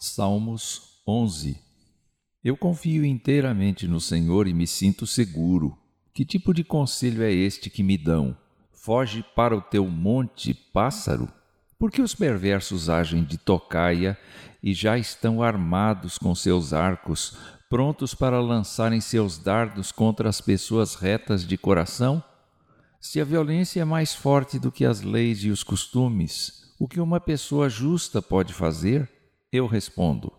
Salmos 11 Eu confio inteiramente no Senhor e me sinto seguro. Que tipo de conselho é este que me dão? Foge para o teu monte, pássaro? Porque os perversos agem de tocaia e já estão armados com seus arcos, prontos para lançarem seus dardos contra as pessoas retas de coração? Se a violência é mais forte do que as leis e os costumes, o que uma pessoa justa pode fazer? Eu respondo: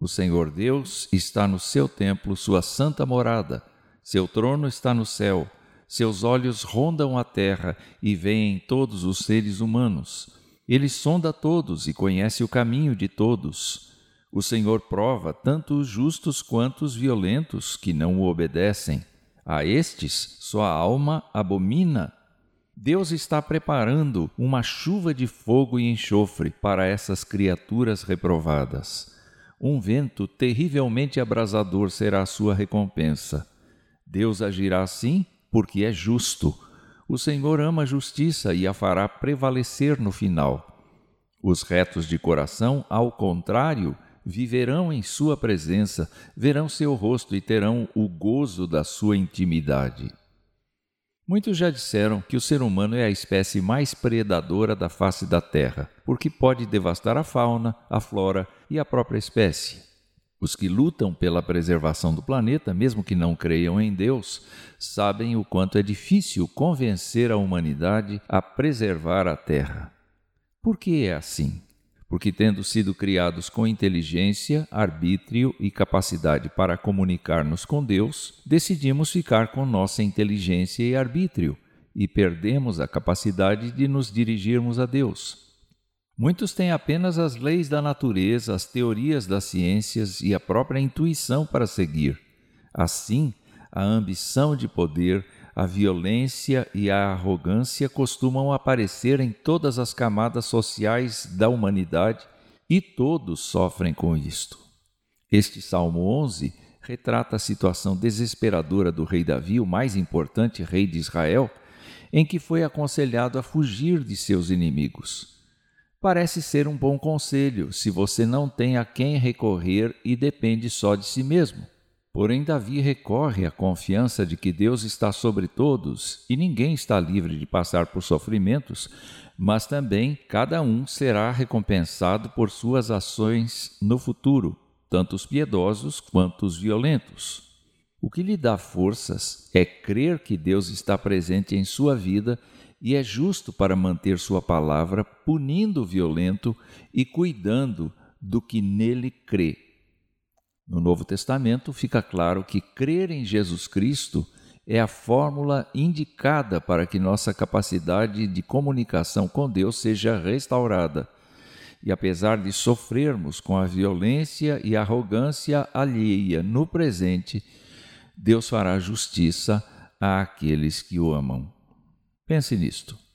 O Senhor Deus está no seu templo, sua santa morada. Seu trono está no céu. Seus olhos rondam a terra e veem todos os seres humanos. Ele sonda todos e conhece o caminho de todos. O Senhor prova tanto os justos quanto os violentos que não o obedecem. A estes sua alma abomina Deus está preparando uma chuva de fogo e enxofre para essas criaturas reprovadas. Um vento terrivelmente abrasador será a sua recompensa. Deus agirá assim porque é justo. O Senhor ama a justiça e a fará prevalecer no final. Os retos de coração, ao contrário, viverão em sua presença, verão seu rosto e terão o gozo da sua intimidade. Muitos já disseram que o ser humano é a espécie mais predadora da face da Terra, porque pode devastar a fauna, a flora e a própria espécie. Os que lutam pela preservação do planeta, mesmo que não creiam em Deus, sabem o quanto é difícil convencer a humanidade a preservar a Terra. Por que é assim? Porque, tendo sido criados com inteligência, arbítrio e capacidade para comunicar-nos com Deus, decidimos ficar com nossa inteligência e arbítrio e perdemos a capacidade de nos dirigirmos a Deus. Muitos têm apenas as leis da natureza, as teorias das ciências e a própria intuição para seguir. Assim, a ambição de poder a violência e a arrogância costumam aparecer em todas as camadas sociais da humanidade e todos sofrem com isto. Este Salmo 11 retrata a situação desesperadora do rei Davi, o mais importante rei de Israel, em que foi aconselhado a fugir de seus inimigos. Parece ser um bom conselho se você não tem a quem recorrer e depende só de si mesmo. Porém, Davi recorre à confiança de que Deus está sobre todos e ninguém está livre de passar por sofrimentos, mas também cada um será recompensado por suas ações no futuro, tanto os piedosos quanto os violentos. O que lhe dá forças é crer que Deus está presente em sua vida e é justo para manter sua palavra, punindo o violento e cuidando do que nele crê no Novo Testamento fica claro que crer em Jesus Cristo é a fórmula indicada para que nossa capacidade de comunicação com Deus seja restaurada. E apesar de sofrermos com a violência e arrogância alheia no presente, Deus fará justiça àqueles que o amam. Pense nisto.